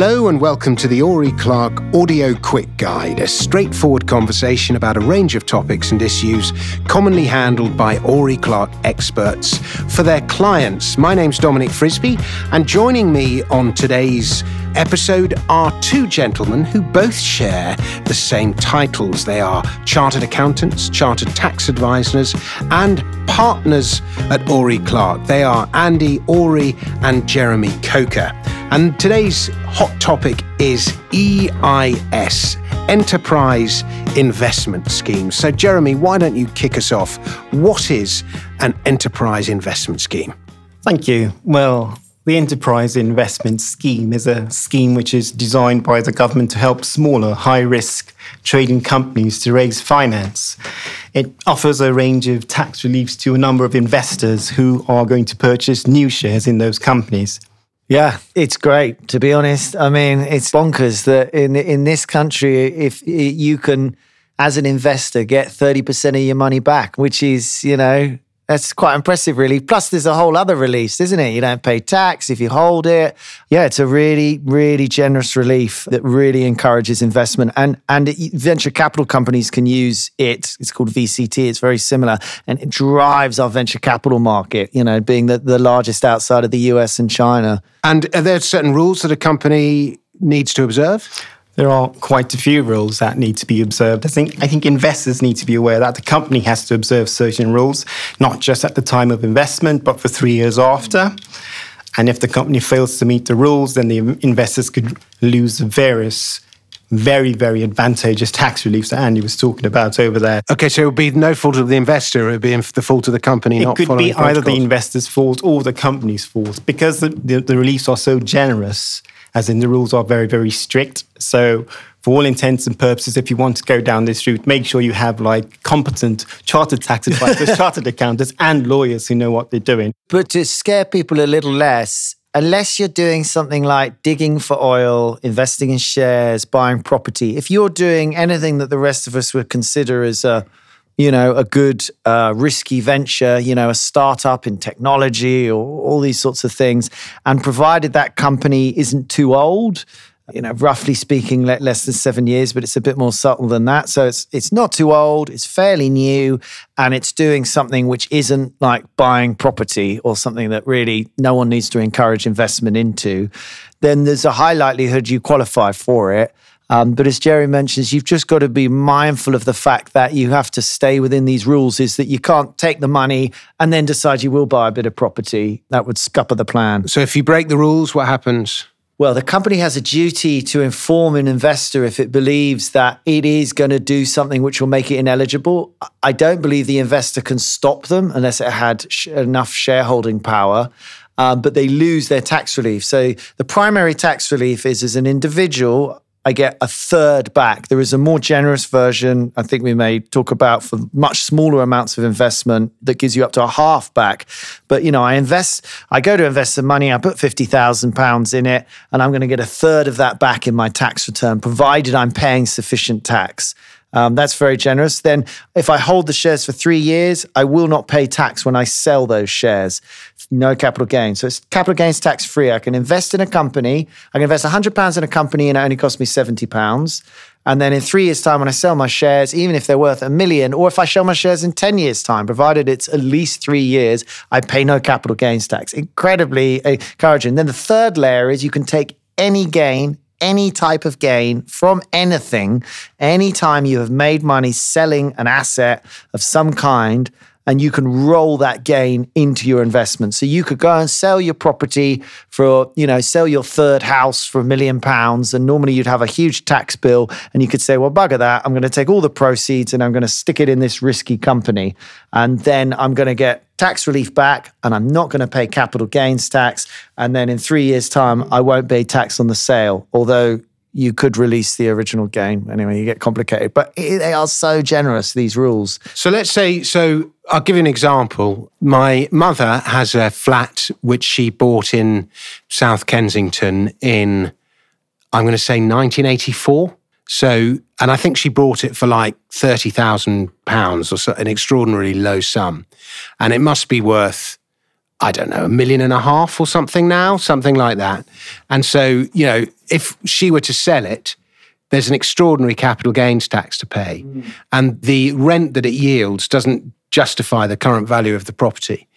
Hello and welcome to the Ori Clark Audio Quick Guide, a straightforward conversation about a range of topics and issues commonly handled by Ori Clark experts for their clients. My name's Dominic Frisby, and joining me on today's episode are two gentlemen who both share the same titles. They are chartered accountants, chartered tax advisors, and partners at Ori Clark. They are Andy Ori and Jeremy Coker. And today's hot topic is EIS, Enterprise Investment Scheme. So, Jeremy, why don't you kick us off? What is an enterprise investment scheme? Thank you. Well, the Enterprise Investment Scheme is a scheme which is designed by the government to help smaller, high risk trading companies to raise finance. It offers a range of tax reliefs to a number of investors who are going to purchase new shares in those companies. Yeah, it's great to be honest. I mean, it's bonkers that in in this country, if you can, as an investor, get thirty percent of your money back, which is you know that's quite impressive, really. Plus, there's a whole other release, isn't it? You don't pay tax if you hold it. Yeah, it's a really, really generous relief that really encourages investment. And and venture capital companies can use it. It's called VCT. It's very similar, and it drives our venture capital market. You know, being the, the largest outside of the US and China. And are there certain rules that a company needs to observe? There are quite a few rules that need to be observed. I think I think investors need to be aware that the company has to observe certain rules, not just at the time of investment, but for three years after. And if the company fails to meet the rules, then the investors could lose various very, very advantageous tax reliefs that Andy was talking about over there. Okay, so it would be no fault of the investor, it would be the fault of the company. It could be either the investor's fault or the company's fault because the, the, the reliefs are so generous as in the rules are very, very strict. So, for all intents and purposes, if you want to go down this route, make sure you have like competent chartered tax advisors, chartered accountants, and lawyers who know what they're doing. But to scare people a little less, unless you're doing something like digging for oil, investing in shares, buying property, if you're doing anything that the rest of us would consider as a you know, a good uh, risky venture, you know, a startup in technology or all these sorts of things. And provided that company isn't too old, you know, roughly speaking, less than seven years, but it's a bit more subtle than that. So it's it's not too old, it's fairly new, and it's doing something which isn't like buying property or something that really no one needs to encourage investment into. Then there's a high likelihood you qualify for it. Um, but as Jerry mentions, you've just got to be mindful of the fact that you have to stay within these rules. Is that you can't take the money and then decide you will buy a bit of property. That would scupper the plan. So if you break the rules, what happens? Well, the company has a duty to inform an investor if it believes that it is going to do something which will make it ineligible. I don't believe the investor can stop them unless it had sh- enough shareholding power. Um, but they lose their tax relief. So the primary tax relief is as an individual, I get a third back. There is a more generous version, I think we may talk about for much smaller amounts of investment that gives you up to a half back. But, you know, I invest, I go to invest some money, I put £50,000 in it, and I'm going to get a third of that back in my tax return, provided I'm paying sufficient tax. Um, that's very generous. Then, if I hold the shares for three years, I will not pay tax when I sell those shares. No capital gain. So it's capital gains tax free. I can invest in a company. I can invest £100 in a company and it only costs me £70. And then in three years' time, when I sell my shares, even if they're worth a million, or if I sell my shares in 10 years' time, provided it's at least three years, I pay no capital gains tax. Incredibly encouraging. Then the third layer is you can take any gain any type of gain from anything, anytime you have made money selling an asset of some kind, and you can roll that gain into your investment. So you could go and sell your property for, you know, sell your third house for a million pounds. And normally you'd have a huge tax bill. And you could say, well, bugger that. I'm going to take all the proceeds and I'm going to stick it in this risky company. And then I'm going to get tax relief back and I'm not going to pay capital gains tax. And then in three years' time, I won't pay tax on the sale. Although you could release the original game. Anyway, you get complicated, but they are so generous, these rules. So let's say, so I'll give you an example. My mother has a flat which she bought in South Kensington in, I'm going to say 1984. So, and I think she bought it for like £30,000 or so, an extraordinarily low sum. And it must be worth I don't know, a million and a half or something now, something like that. And so, you know, if she were to sell it, there's an extraordinary capital gains tax to pay. Mm. And the rent that it yields doesn't justify the current value of the property.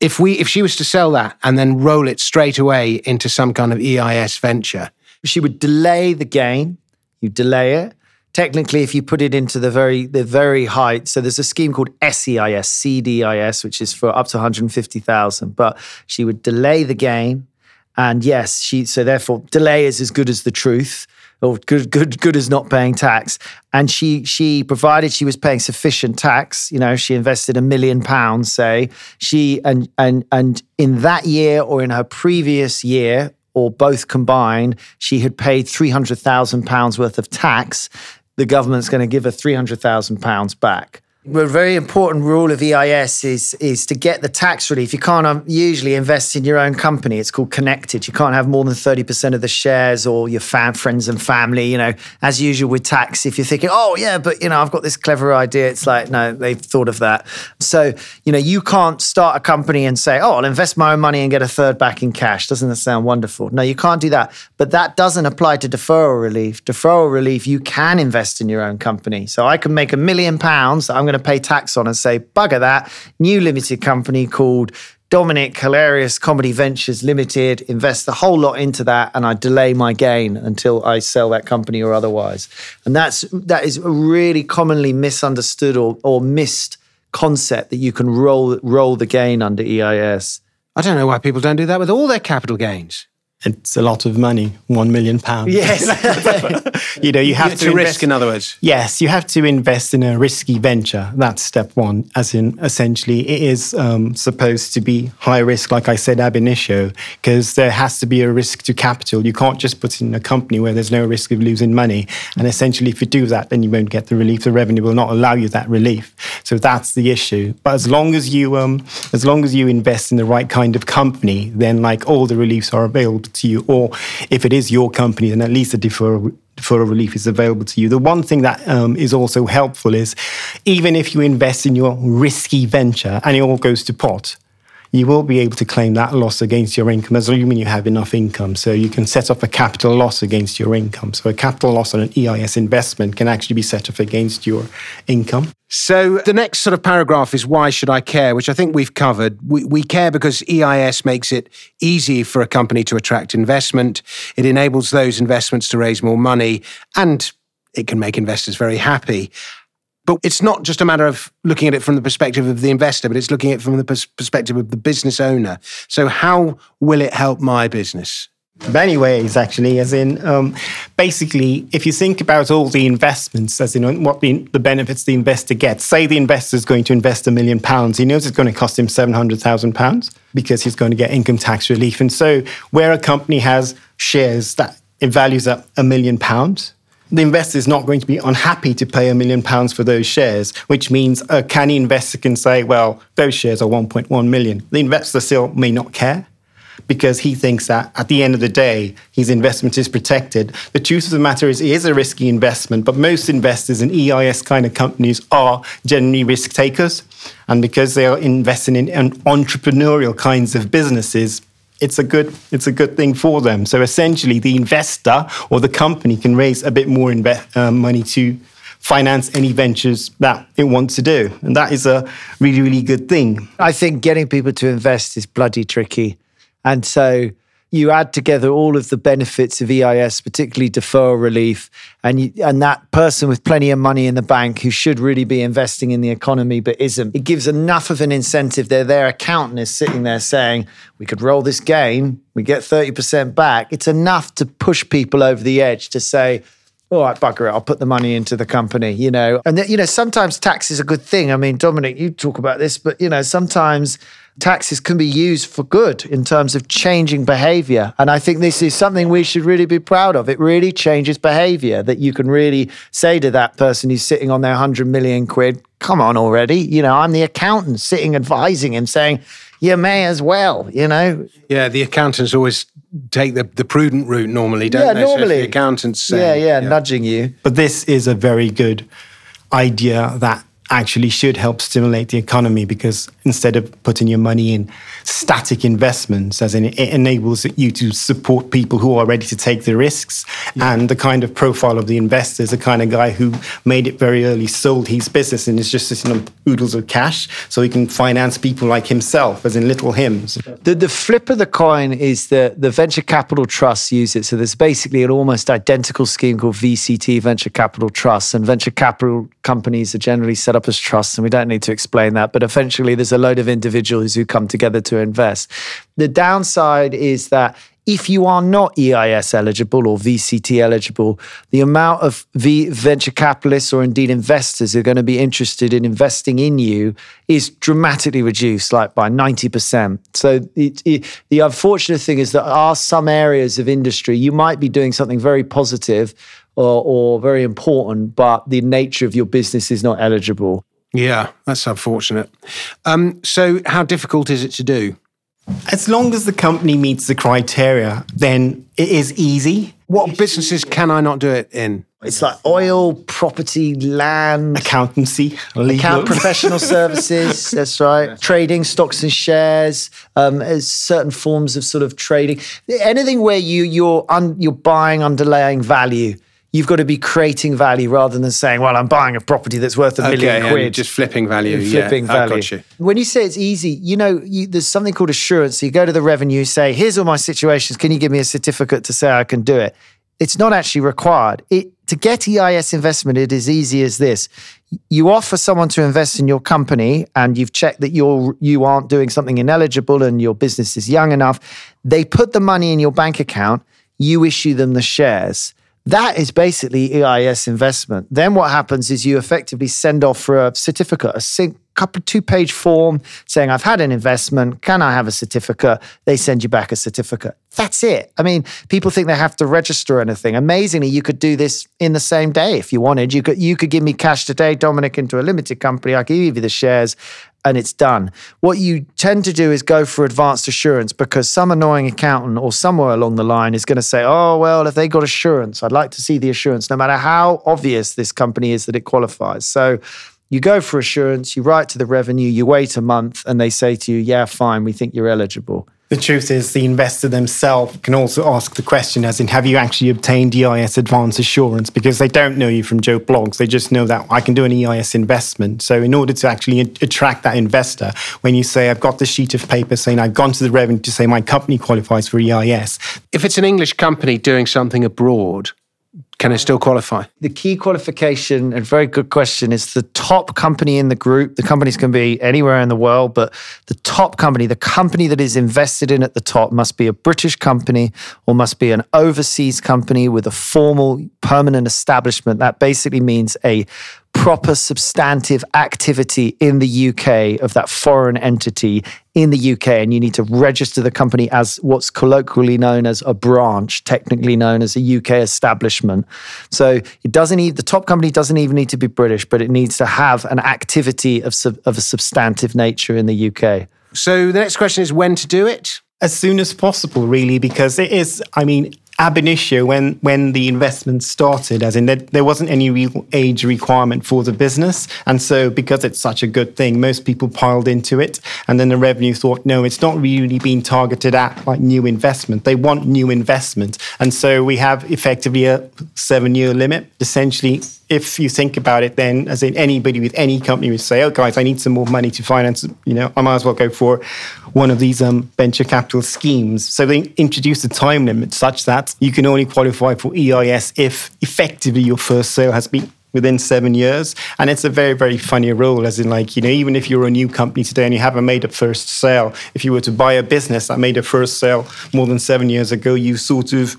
If we if she was to sell that and then roll it straight away into some kind of EIS venture, she would delay the gain. You delay it. Technically, if you put it into the very the very height, so there's a scheme called SEIS, CDIS, which is for up to 150,000. But she would delay the gain, and yes, she so therefore delay is as good as the truth or good good good as not paying tax and she she provided she was paying sufficient tax you know she invested a million pounds say she and and and in that year or in her previous year or both combined she had paid 300,000 pounds worth of tax the government's going to give her 300,000 pounds back a very important rule of EIS is is to get the tax relief. You can't um, usually invest in your own company. It's called connected. You can't have more than thirty percent of the shares or your fam- friends and family. You know, as usual with tax, if you're thinking, oh yeah, but you know, I've got this clever idea. It's like no, they've thought of that. So you know, you can't start a company and say, oh, I'll invest my own money and get a third back in cash. Doesn't that sound wonderful? No, you can't do that. But that doesn't apply to deferral relief. Deferral relief, you can invest in your own company. So I can make a million pounds. I'm going to pay tax on and say, bugger that, new limited company called Dominic Hilarious Comedy Ventures Limited, invest the whole lot into that, and I delay my gain until I sell that company or otherwise. And that's that is a really commonly misunderstood or, or missed concept that you can roll roll the gain under EIS. I don't know why people don't do that with all their capital gains it's a lot of money, one million pounds. Yes, you know you have to, to risk. In other words, yes, you have to invest in a risky venture. That's step one. As in, essentially, it is um, supposed to be high risk, like I said ab initio, because there has to be a risk to capital. You can't just put in a company where there's no risk of losing money. And essentially, if you do that, then you won't get the relief. The revenue will not allow you that relief. So that's the issue. But as long as you, um, as long as you invest in the right kind of company, then like all the reliefs are available to you, or if it is your company, then at least deferral deferral relief is available to you. The one thing that um, is also helpful is even if you invest in your risky venture and it all goes to pot, you will be able to claim that loss against your income, assuming you have enough income. So you can set off a capital loss against your income. So a capital loss on an EIS investment can actually be set off against your income. So the next sort of paragraph is why should I care, which I think we've covered. We, we care because EIS makes it easy for a company to attract investment. It enables those investments to raise more money and it can make investors very happy. But it's not just a matter of looking at it from the perspective of the investor, but it's looking at it from the pers- perspective of the business owner. So, how will it help my business? Many ways, actually, as in um, basically, if you think about all the investments, as in what the, the benefits the investor gets, say the investor is going to invest a million pounds, he knows it's going to cost him £700,000 because he's going to get income tax relief. And so, where a company has shares that it values at a million pounds, the investor is not going to be unhappy to pay a million pounds for those shares, which means uh, a canny investor can say, well, those shares are 1.1 million. The investor still may not care because he thinks that at the end of the day, his investment is protected. The truth of the matter is, it is a risky investment, but most investors in EIS kind of companies are generally risk takers. And because they are investing in entrepreneurial kinds of businesses, it's a good it's a good thing for them. So essentially, the investor or the company can raise a bit more inve- uh, money to finance any ventures that it wants to do, and that is a really really good thing. I think getting people to invest is bloody tricky, and so you add together all of the benefits of EIS, particularly deferral relief, and you, and that person with plenty of money in the bank who should really be investing in the economy but isn't. It gives enough of an incentive. Their their accountant is sitting there saying, "We could roll this game, we get thirty percent back." It's enough to push people over the edge to say. All right, bugger it. I'll put the money into the company, you know. And, you know, sometimes tax is a good thing. I mean, Dominic, you talk about this, but, you know, sometimes taxes can be used for good in terms of changing behavior. And I think this is something we should really be proud of. It really changes behavior that you can really say to that person who's sitting on their 100 million quid, come on already. You know, I'm the accountant sitting advising him saying, you may as well, you know. Yeah, the accountants always take the, the prudent route normally, don't they? yeah, they? Normally. So the accountants say, yeah, yeah, yeah, nudging you. But this is a very good idea that actually should help stimulate the economy because instead of putting your money in static investments, as in it enables you to support people who are ready to take the risks. Yeah. And the kind of profile of the investor is the kind of guy who made it very early, sold his business, and is just sitting on oodles of cash so he can finance people like himself, as in little hymns. The, the flip of the coin is that the venture capital trusts use it. So there's basically an almost identical scheme called VCT, Venture Capital Trusts, and venture capital companies are generally set up as trusts, and we don't need to explain that. But eventually, there's a load of individuals who come together to invest. The downside is that if you are not EIS eligible or VCT eligible, the amount of v- venture capitalists or indeed investors who are going to be interested in investing in you is dramatically reduced, like by 90%. So it, it, the unfortunate thing is that are some areas of industry you might be doing something very positive or, or very important, but the nature of your business is not eligible. Yeah, that's unfortunate. Um, so, how difficult is it to do? As long as the company meets the criteria, then it is easy. What businesses can I not do it in? It's like oil, property, land, accountancy, legal. account professional services. That's right. Trading stocks and shares, um, certain forms of sort of trading. Anything where you you're un, you're buying underlying value you've got to be creating value rather than saying, well, I'm buying a property that's worth a okay, million quid. Just flipping value. Flipping yeah, value. You. When you say it's easy, you know, you, there's something called assurance. So you go to the revenue, say, here's all my situations. Can you give me a certificate to say I can do it? It's not actually required. It, to get EIS investment, it is easy as this. You offer someone to invest in your company and you've checked that you're you aren't doing something ineligible and your business is young enough. They put the money in your bank account, you issue them the shares. That is basically EIS investment. Then what happens is you effectively send off for a certificate, a sync, couple two page form saying I've had an investment. Can I have a certificate? They send you back a certificate. That's it. I mean, people think they have to register anything. Amazingly, you could do this in the same day if you wanted. You could you could give me cash today, Dominic, into a limited company. I give you the shares and it's done. What you tend to do is go for advanced assurance because some annoying accountant or somewhere along the line is going to say, oh, well, if they got assurance, I'd like to see the assurance, no matter how obvious this company is that it qualifies. So you go for assurance, you write to the revenue, you wait a month, and they say to you, yeah, fine, we think you're eligible. The truth is, the investor themselves can also ask the question, as in, have you actually obtained EIS advance assurance? Because they don't know you from Joe Bloggs. They just know that I can do an EIS investment. So, in order to actually attract that investor, when you say, I've got the sheet of paper saying I've gone to the revenue to say my company qualifies for EIS. If it's an English company doing something abroad, can it still qualify? The key qualification, and very good question, is the top company in the group. The companies can be anywhere in the world, but the top company, the company that is invested in at the top, must be a British company or must be an overseas company with a formal permanent establishment. That basically means a proper substantive activity in the UK of that foreign entity in the UK, and you need to register the company as what's colloquially known as a branch, technically known as a UK establishment. So it doesn't need the top company doesn't even need to be British, but it needs to have an activity of, of a substantive nature in the UK. So the next question is when to do it? As soon as possible, really, because it is, I mean, ab initio when when the investment started as in there, there wasn't any real age requirement for the business. And so because it's such a good thing most people piled into it. And then the revenue thought no it's not really being targeted at like new investment. They want new investment. And so we have effectively a seven year limit. Essentially if you think about it, then as in anybody with any company would say, "Oh, guys, I need some more money to finance. You know, I might as well go for one of these um, venture capital schemes." So they introduced a time limit such that you can only qualify for EIS if effectively your first sale has been within seven years. And it's a very, very funny rule, as in, like, you know, even if you're a new company today and you haven't made a first sale, if you were to buy a business that made a first sale more than seven years ago, you sort of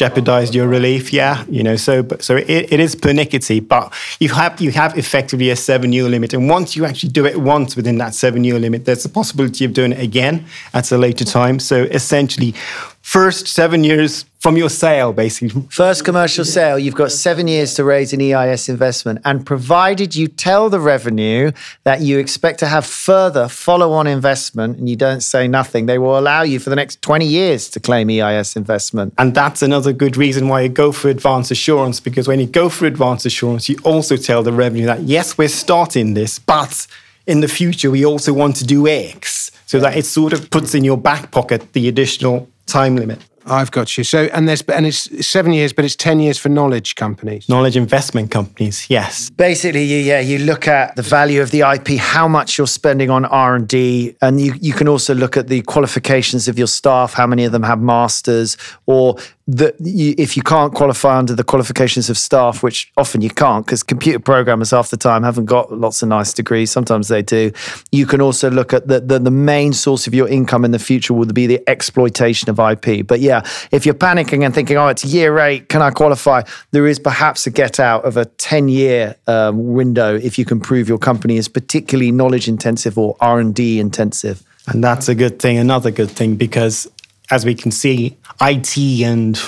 jeopardized your relief. Yeah, you know, so but so it, it is pernickety, but you have you have effectively a seven year limit, and once you actually do it once within that seven year limit, there's a possibility of doing it again at a later time. So essentially, first seven years from your sale, basically. First commercial sale, you've got seven years to raise an EIS investment. And provided you tell the revenue that you expect to have further follow on investment and you don't say nothing, they will allow you for the next 20 years to claim EIS investment. And that's another good reason why you go for advance assurance, because when you go for advance assurance, you also tell the revenue that, yes, we're starting this, but in the future, we also want to do X so that it sort of puts in your back pocket the additional time limit. I've got you. So, and there's and it's seven years, but it's ten years for knowledge companies. Knowledge investment companies, yes. Basically, you, yeah, you look at the value of the IP, how much you're spending on R and D, and you you can also look at the qualifications of your staff, how many of them have masters, or that you, if you can't qualify under the qualifications of staff, which often you can't, because computer programmers half the time haven't got lots of nice degrees. Sometimes they do. You can also look at the, the, the main source of your income in the future will be the exploitation of IP. But yeah, if you're panicking and thinking, oh, it's year eight, can I qualify? There is perhaps a get out of a 10 year um, window if you can prove your company is particularly knowledge intensive or R&D intensive. And that's a good thing, another good thing, because as we can see, IT and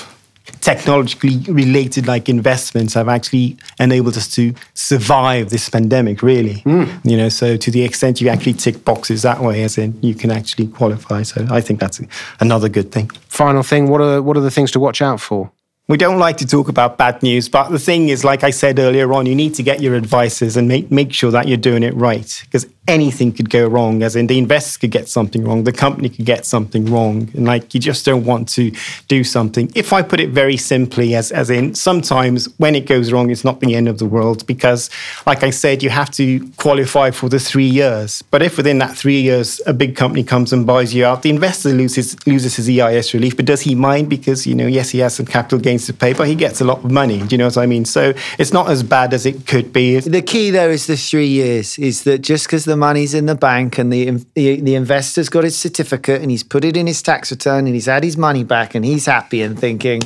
technologically related like investments have actually enabled us to survive this pandemic really mm. you know so to the extent you actually tick boxes that way as in you can actually qualify so i think that's another good thing final thing what are what are the things to watch out for we don't like to talk about bad news, but the thing is, like I said earlier on, you need to get your advices and make, make sure that you're doing it right. Because anything could go wrong, as in the investors could get something wrong, the company could get something wrong. And like you just don't want to do something. If I put it very simply, as, as in sometimes when it goes wrong, it's not the end of the world because, like I said, you have to qualify for the three years. But if within that three years a big company comes and buys you out, the investor loses loses his EIS relief. But does he mind? Because, you know, yes, he has some capital gains to pay, but he gets a lot of money. Do you know what I mean? So it's not as bad as it could be. The key though is the three years, is that just because the money's in the bank and the, the, the investor's got his certificate and he's put it in his tax return and he's had his money back and he's happy and thinking,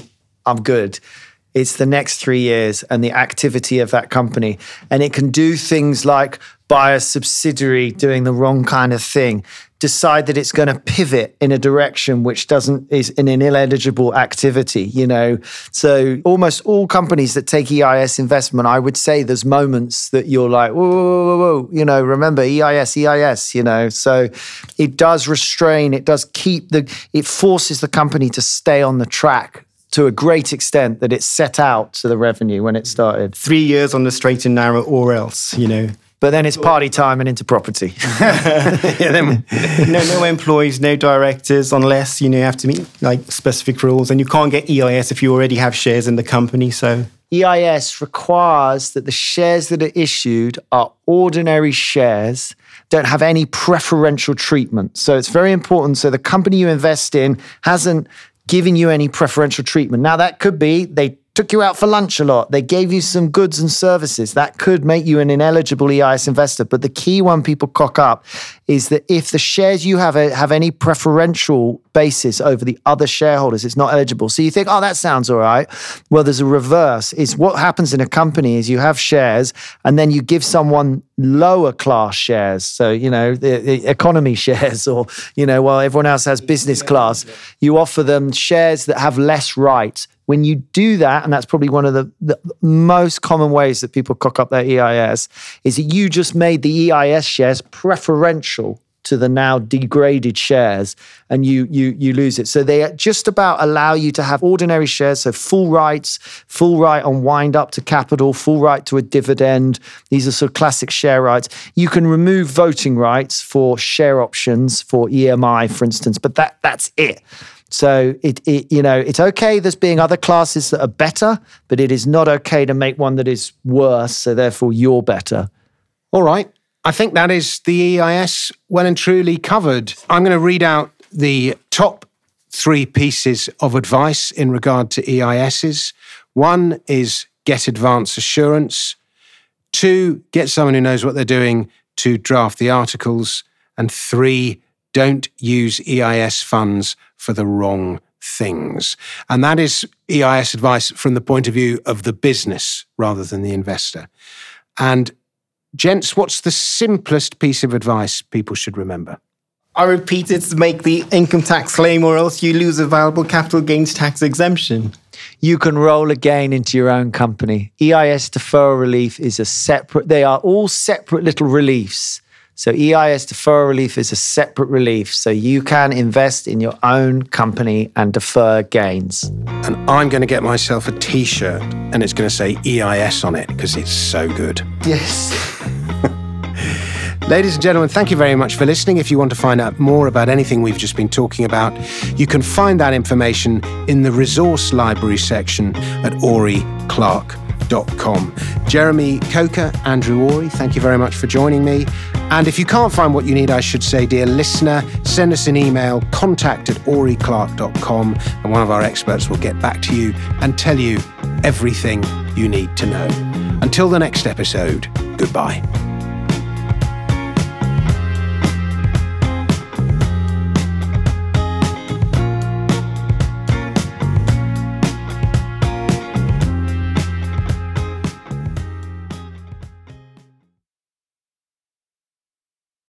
I'm good. It's the next three years and the activity of that company. And it can do things like buy a subsidiary doing the wrong kind of thing decide that it's going to pivot in a direction which doesn't is in an ineligible activity you know so almost all companies that take eis investment i would say there's moments that you're like whoa whoa whoa, whoa. you know remember eis eis you know so it does restrain it does keep the it forces the company to stay on the track to a great extent that it's set out to the revenue when it started. Three years on the straight and narrow, or else, you know. But then it's party time and into property. yeah, then, no, no employees, no directors, unless you know you have to meet like specific rules, and you can't get EIS if you already have shares in the company. So EIS requires that the shares that are issued are ordinary shares, don't have any preferential treatment. So it's very important. So the company you invest in hasn't given you any preferential treatment. Now that could be they took you out for lunch a lot, they gave you some goods and services. That could make you an ineligible EIS investor. But the key one people cock up is that if the shares you have uh, have any preferential basis over the other shareholders, it's not eligible. So you think, oh, that sounds all right. Well, there's a reverse. Is what happens in a company is you have shares and then you give someone lower class shares. So, you know, the, the economy shares or, you know, while everyone else has business class, you offer them shares that have less rights when you do that, and that's probably one of the, the, most common ways that people cock up their EIS, is that you just made the EIS shares preferential to the now degraded shares and you you you lose it so they just about allow you to have ordinary shares so full rights full right on wind up to capital full right to a dividend these are sort of classic share rights you can remove voting rights for share options for EMI for instance but that that's it so it, it, you know, it's okay. There's being other classes that are better, but it is not okay to make one that is worse. So therefore, you're better. All right. I think that is the EIS well and truly covered. I'm going to read out the top three pieces of advice in regard to EISs. One is get advance assurance. Two, get someone who knows what they're doing to draft the articles. And three, don't use EIS funds for the wrong things. And that is EIS advice from the point of view of the business rather than the investor. And gents, what's the simplest piece of advice people should remember? I repeat, it's make the income tax claim or else you lose a valuable capital gains tax exemption. You can roll a gain into your own company. EIS deferral relief is a separate, they are all separate little reliefs. So EIS deferral relief is a separate relief. So you can invest in your own company and defer gains. And I'm going to get myself a t shirt and it's going to say EIS on it because it's so good. Yes. Ladies and gentlemen, thank you very much for listening. If you want to find out more about anything we've just been talking about, you can find that information in the resource library section at oryclark.com. Jeremy Coker, Andrew Ory, thank you very much for joining me. And if you can't find what you need, I should say, dear listener, send us an email, contact at oryclark.com, and one of our experts will get back to you and tell you everything you need to know. Until the next episode, goodbye.